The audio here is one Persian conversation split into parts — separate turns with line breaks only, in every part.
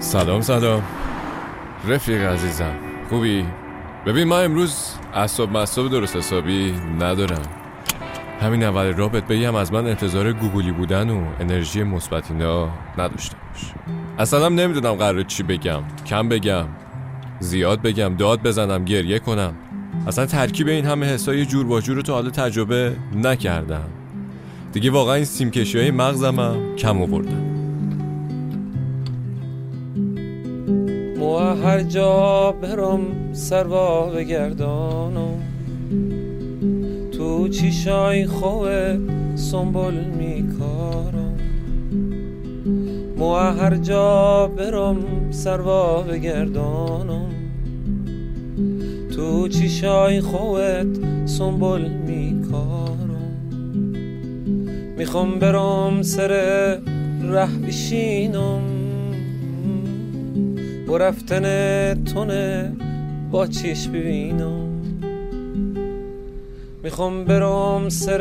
سلام سلام. رفیق عزیزم. خوبی؟ ببین من امروز اصاب مصاب درست حسابی ندارم. همین اول رابط بگم از من انتظار گوگلی بودن و انرژی مثبت اینا نداشته باش. اصلا نمی‌دونم قرار چی بگم. کم بگم زیاد بگم داد بزنم گریه کنم. اصلا ترکیب این همه حسای جور با جور رو تا حالا تجربه نکردم. دیگه واقعا این سیمکشی های مغزمم کم آوردن.
هر جا برم سروا بگردانم تو چیشای خوه سنبول میکارم. مو هر جا برم سروا بگردانم تو چیشای خوت سنبول میکارم. می‌خوام برم سر ره بشینم. با رفتن تونه با چیش ببینم می‌خوام برم سر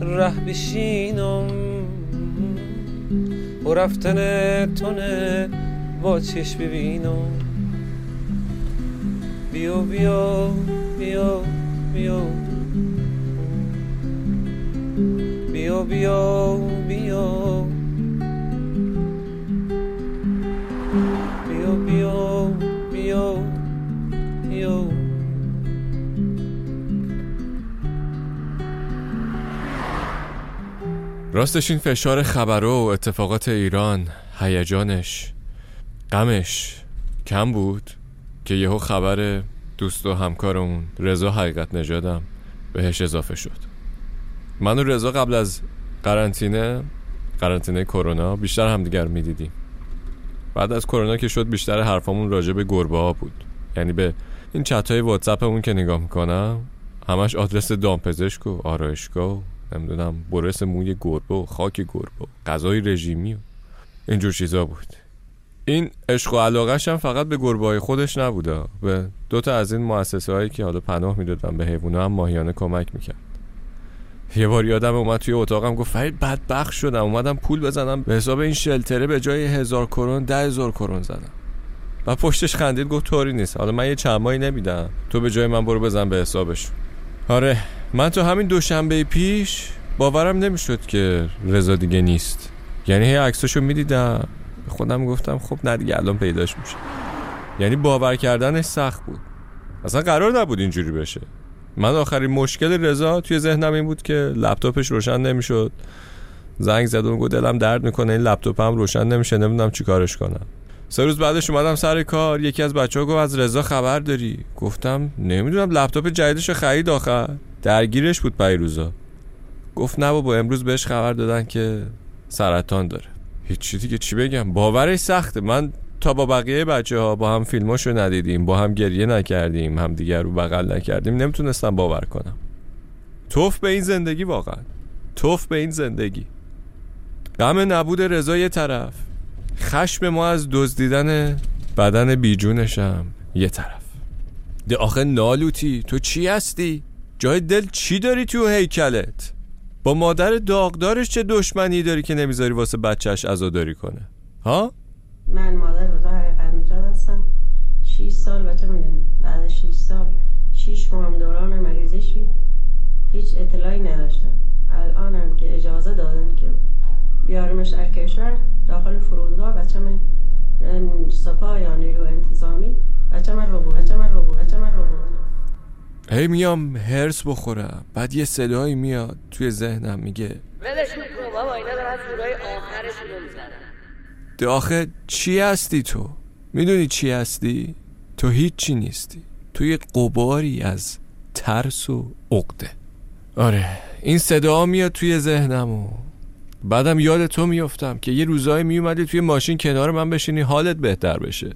ره بشینم. با رفتن تونه با چش ببینم بیو بیو بیو بیو بیو بیو بیو بیو بیو
راستش این فشار خبرو و اتفاقات ایران هیجانش غمش کم بود که یهو خبر دوست و همکارمون رضا حقیقت نژادم بهش اضافه شد. من و رضا قبل از قرنطینه قرنطینه کرونا بیشتر همدیگر می‌دیدیم. بعد از کرونا که شد بیشتر حرفامون راجع به گربه ها بود. یعنی به این چت های که نگاه می‌کنم همش آدرس دامپزشک و آرایشگاه و نمی‌دونم برس موی گربه و خاک گربه و غذای رژیمی و اینجور چیزا بود. این عشق و علاقش هم فقط به گربه های خودش نبوده. به دوتا از این مؤسسه هایی که حالا پناه می‌دادن به حیوانات هم ماهیانه کمک می‌کرد. یه بار یادم اومد توی اتاقم گفت فرید بدبخت شدم. اومدم پول بزنم. به حساب این شلتره به جای هزار کرون ده هزار کرون زدم. و پشتش خندید گفت طوری نیست. حالا من یه چند ماهی نمیدم. تو به جای من برو بزن به حسابش. آره من تو همین دوشنبه پیش باورم نمی‌شد که رضا دیگه نیست. یعنی هی عکساشو می‌دیدم. خودم گفتم خب نه دیگه الان پیداش میشه. یعنی باور کردنش سخت بود. اصلا قرار نبود اینجوری بشه. من آخرین مشکل رضا توی ذهنم این بود که لپتاپش روشن نمی‌شد. زنگ زد و گفت دلم درد می‌کنه این لپتاپم روشن نمیشه نمی‌دونم چیکارش کنم. سه روز بعدش اومدم سر کار یکی از بچه ها گفت از رضا خبر داری؟ گفتم نمی‌دونم لپتاپ جدیدش خرید آخر. درگیرش بود پیروزا. گفت نه بابا امروز بهش خبر دادن که سرطان داره. هیچی دیگه چی بگم؟ باورش سخته. من تا با بقیه بچه ها با هم فیلماشو ندیدیم با هم گریه نکردیم هم دیگر رو بغل نکردیم نمی‌تونستم باور کنم توف به این زندگی واقعا توف به این زندگی غم نبود رضا یه طرف خشم ما از دزدیدن بدن بیجونشم یه طرف ده آخه نالوتی تو چی هستی؟ جای دل چی داری تو هیکلت؟ با مادر داغدارش چه دشمنی داری که نمی‌ذاری واسه بچهش عزاداری کنه؟ ها؟
من مادر رضا حقیقت نجات هستم 6 سال بچه من بعد 6 سال 6 ماه هم دوران مریضیش بود. هیچ اطلاعی نداشتم. الانم که اجازه دادن که بیارمش در کشور داخل فرودگاه بچه من سپاه یا نیرو انتظامی بچه من رو بود بچه من رو بود بچه من رو بود.
هی میام هرس بخورم بعد یه صدایی میاد توی ذهنم میگه
ولشون کن بابا اینا دارن سورای آخرشون رو می‌زنن.
آخه چی هستی تو؟ می‌دونی چی هستی؟ تو هیچی نیستی. تو یه قباری از ترس و عقده. آره این صدا میاد توی ذهنم و بعدم یاد تو میفتم که یه روزایی میومدی توی ماشین کنار من بشینی حالت بهتر بشه.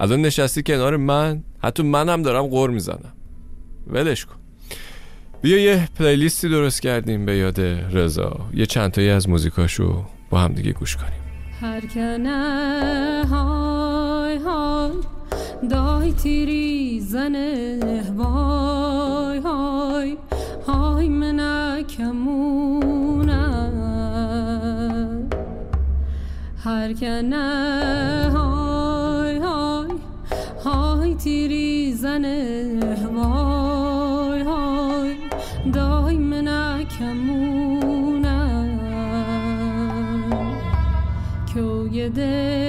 الان نشستی کنار من حتی منم دارم غور می‌زنم. ولش کن. بیا یه پلیلیستی درست کردیم به یاد رضا. یه چند تایی از موزیکاشو با هم دیگه گوش کنیم.
هرکنه های های دای تیری زنه وای های های منکمونه هر که نه های های های تیری زنه که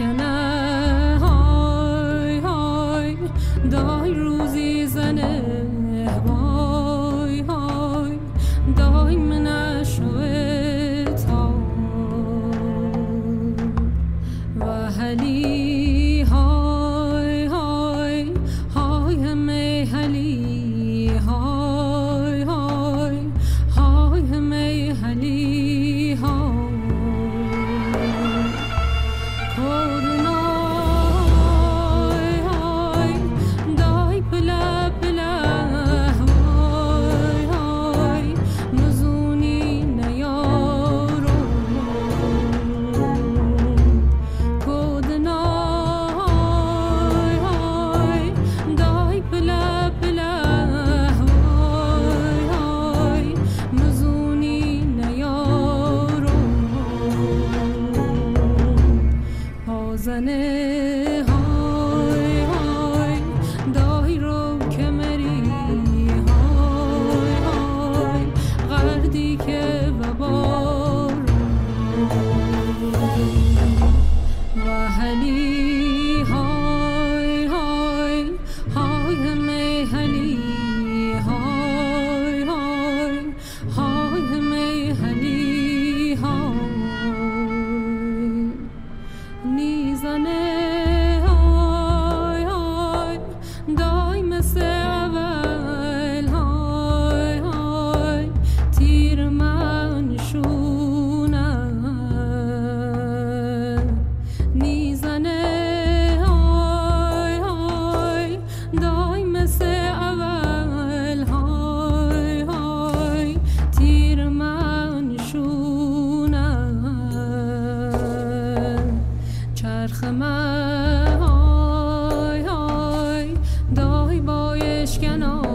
هر آزنه You know.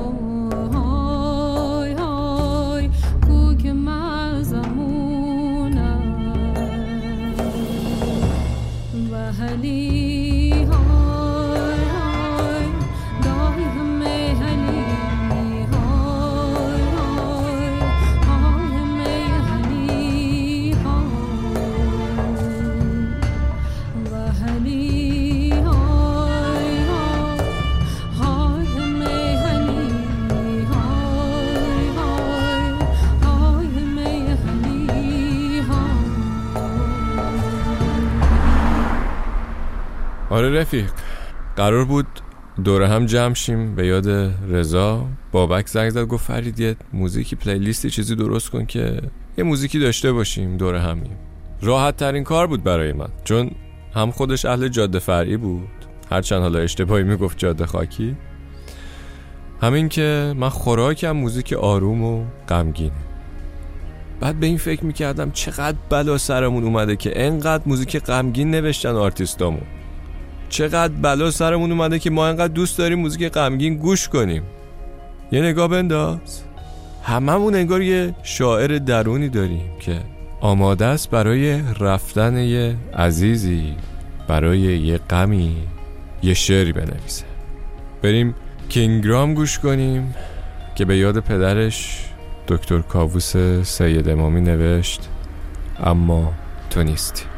آره رفیق. قرار بود دور هم جمع شیم به یاد رضا. بابک زنگ زد گفت فرید یه موزیکی پلیلیستی چیزی درست کن که یه موزیکی داشته باشیم دور همیم راحت ترین کار بود برای من چون هم خودش اهل جاده فرعی بود. هرچند حالا اشتباهی می‌گفت جاده خاکی. همین که من خوراکم موزیک آروم و غمگینه. بعد به این فکر می‌کردم چقدر بلا سرمون اومده که انقدر موزیک غمگین نوشتن آرتیستامون. چقدر بلا سرمون اومده که ما انقدر دوست داریم موزیک غمگین گوش کنیم. یه نگاه بنداز. هممون انگار یه شاعر درونی داریم که آماده است برای رفتن یه عزیزی برای یه غمی یه شعری بنویسه. بریم کینگرام گوش کنیم که به یاد پدرش دکتر کاووس سید امامی نوشت اما تو نیستی.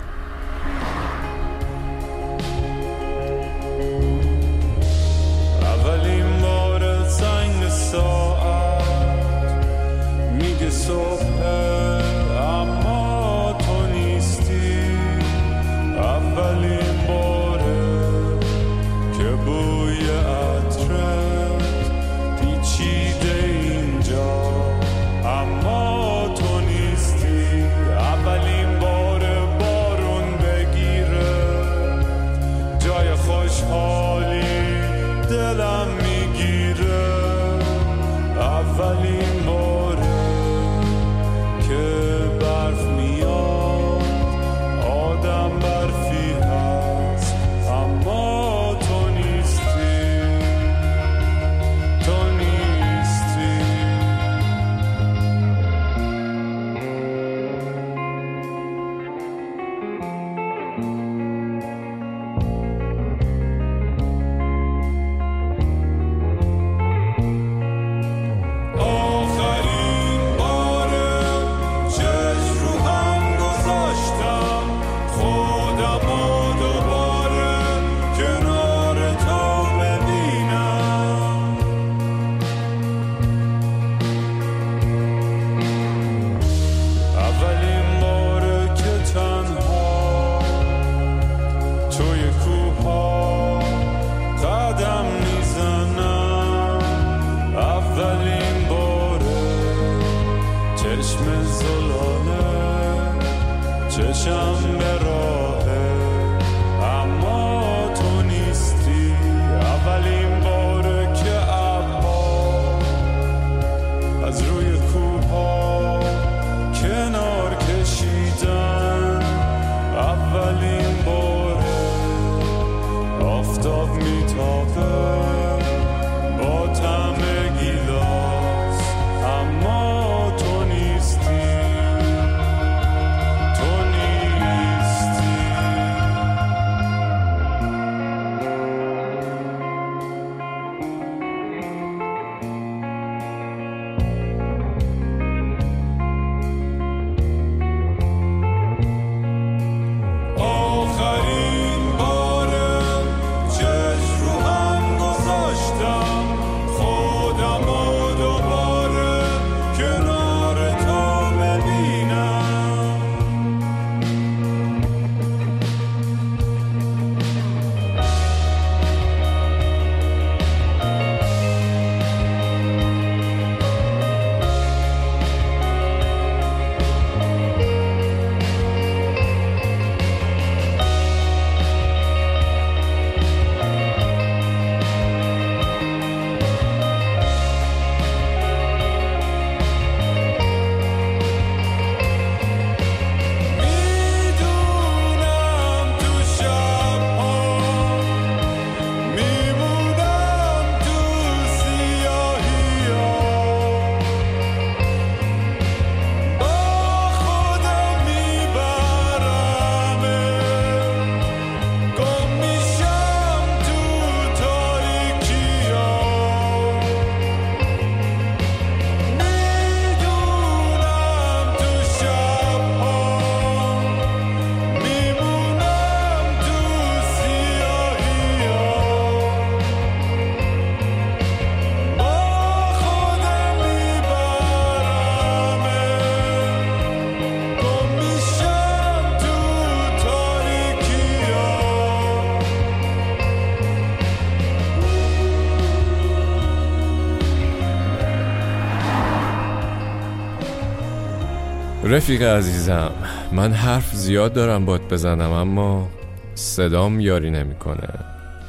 رفیق عزیزم من حرف زیاد دارم باد بزنم اما صدام یاری نمی‌کنه.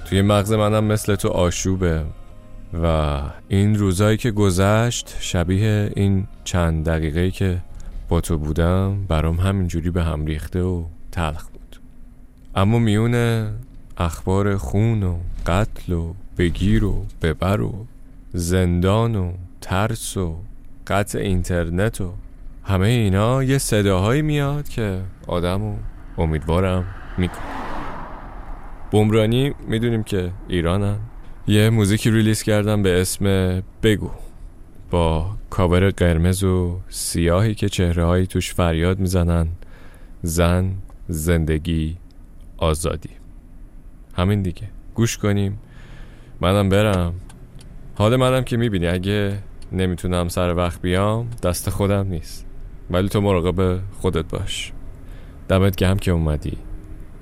توی مغز منم مثل تو آشوبه و این روزایی که گذشت شبیه این چند دقیقه که با تو بودم برام همینجوری به هم ریخته و تلخ بود اما میون اخبار خون و قتل و بگیر و ببر و زندان و ترس و قطع اینترنت و همه اینا یه صداهایی میاد که آدمو امیدوارم می‌کنه. بمرانی می‌دونیم که ایرانن. یه موزیکی ریلیز کردم به اسم بگو با کاور قرمز و سیاهی که چهره هایی توش فریاد می‌زنن. زن زندگی آزادی. همین دیگه. گوش کنیم. منم برم. حال منم که می‌بینی. اگه نمی‌تونم سر وقت بیام دست خودم نیست. ولی تو مراقب خودت باش. دمت گرم که اومدی.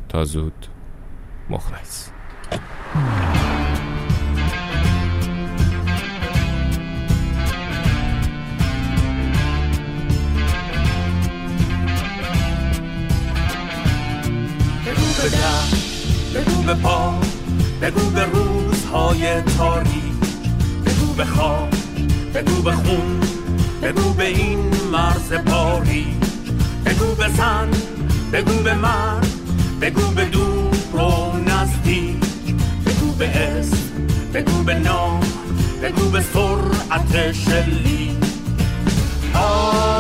تا زود. مخلص.
به بگو به پا بگو به روزهای تاریک. بگو به خواب بگو به خون. بگو به این مرز پاری بگو به زن بگو به مرد بگو به دور و نزدیک. بگو به اسم بگو به نام بگو به سرعت شلی آه.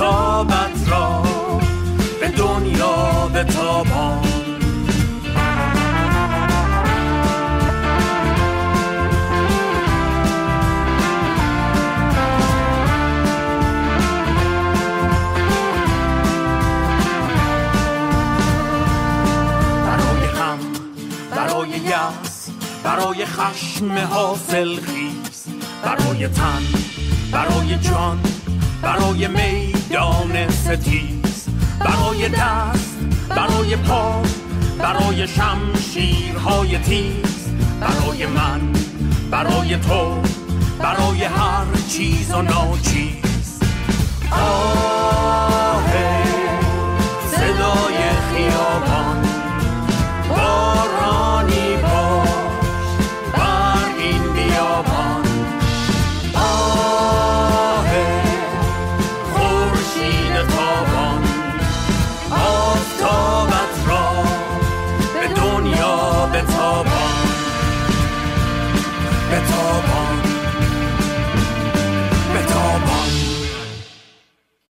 آفتابت را به دنیا به تابان برای هم برای یأس برای خشم حاصل خیز. برای تن برای جان برای میدان ستیز برای دست برای پا برای شمشیرهای تیز. برای من برای تو برای هر چیز و ناچیز.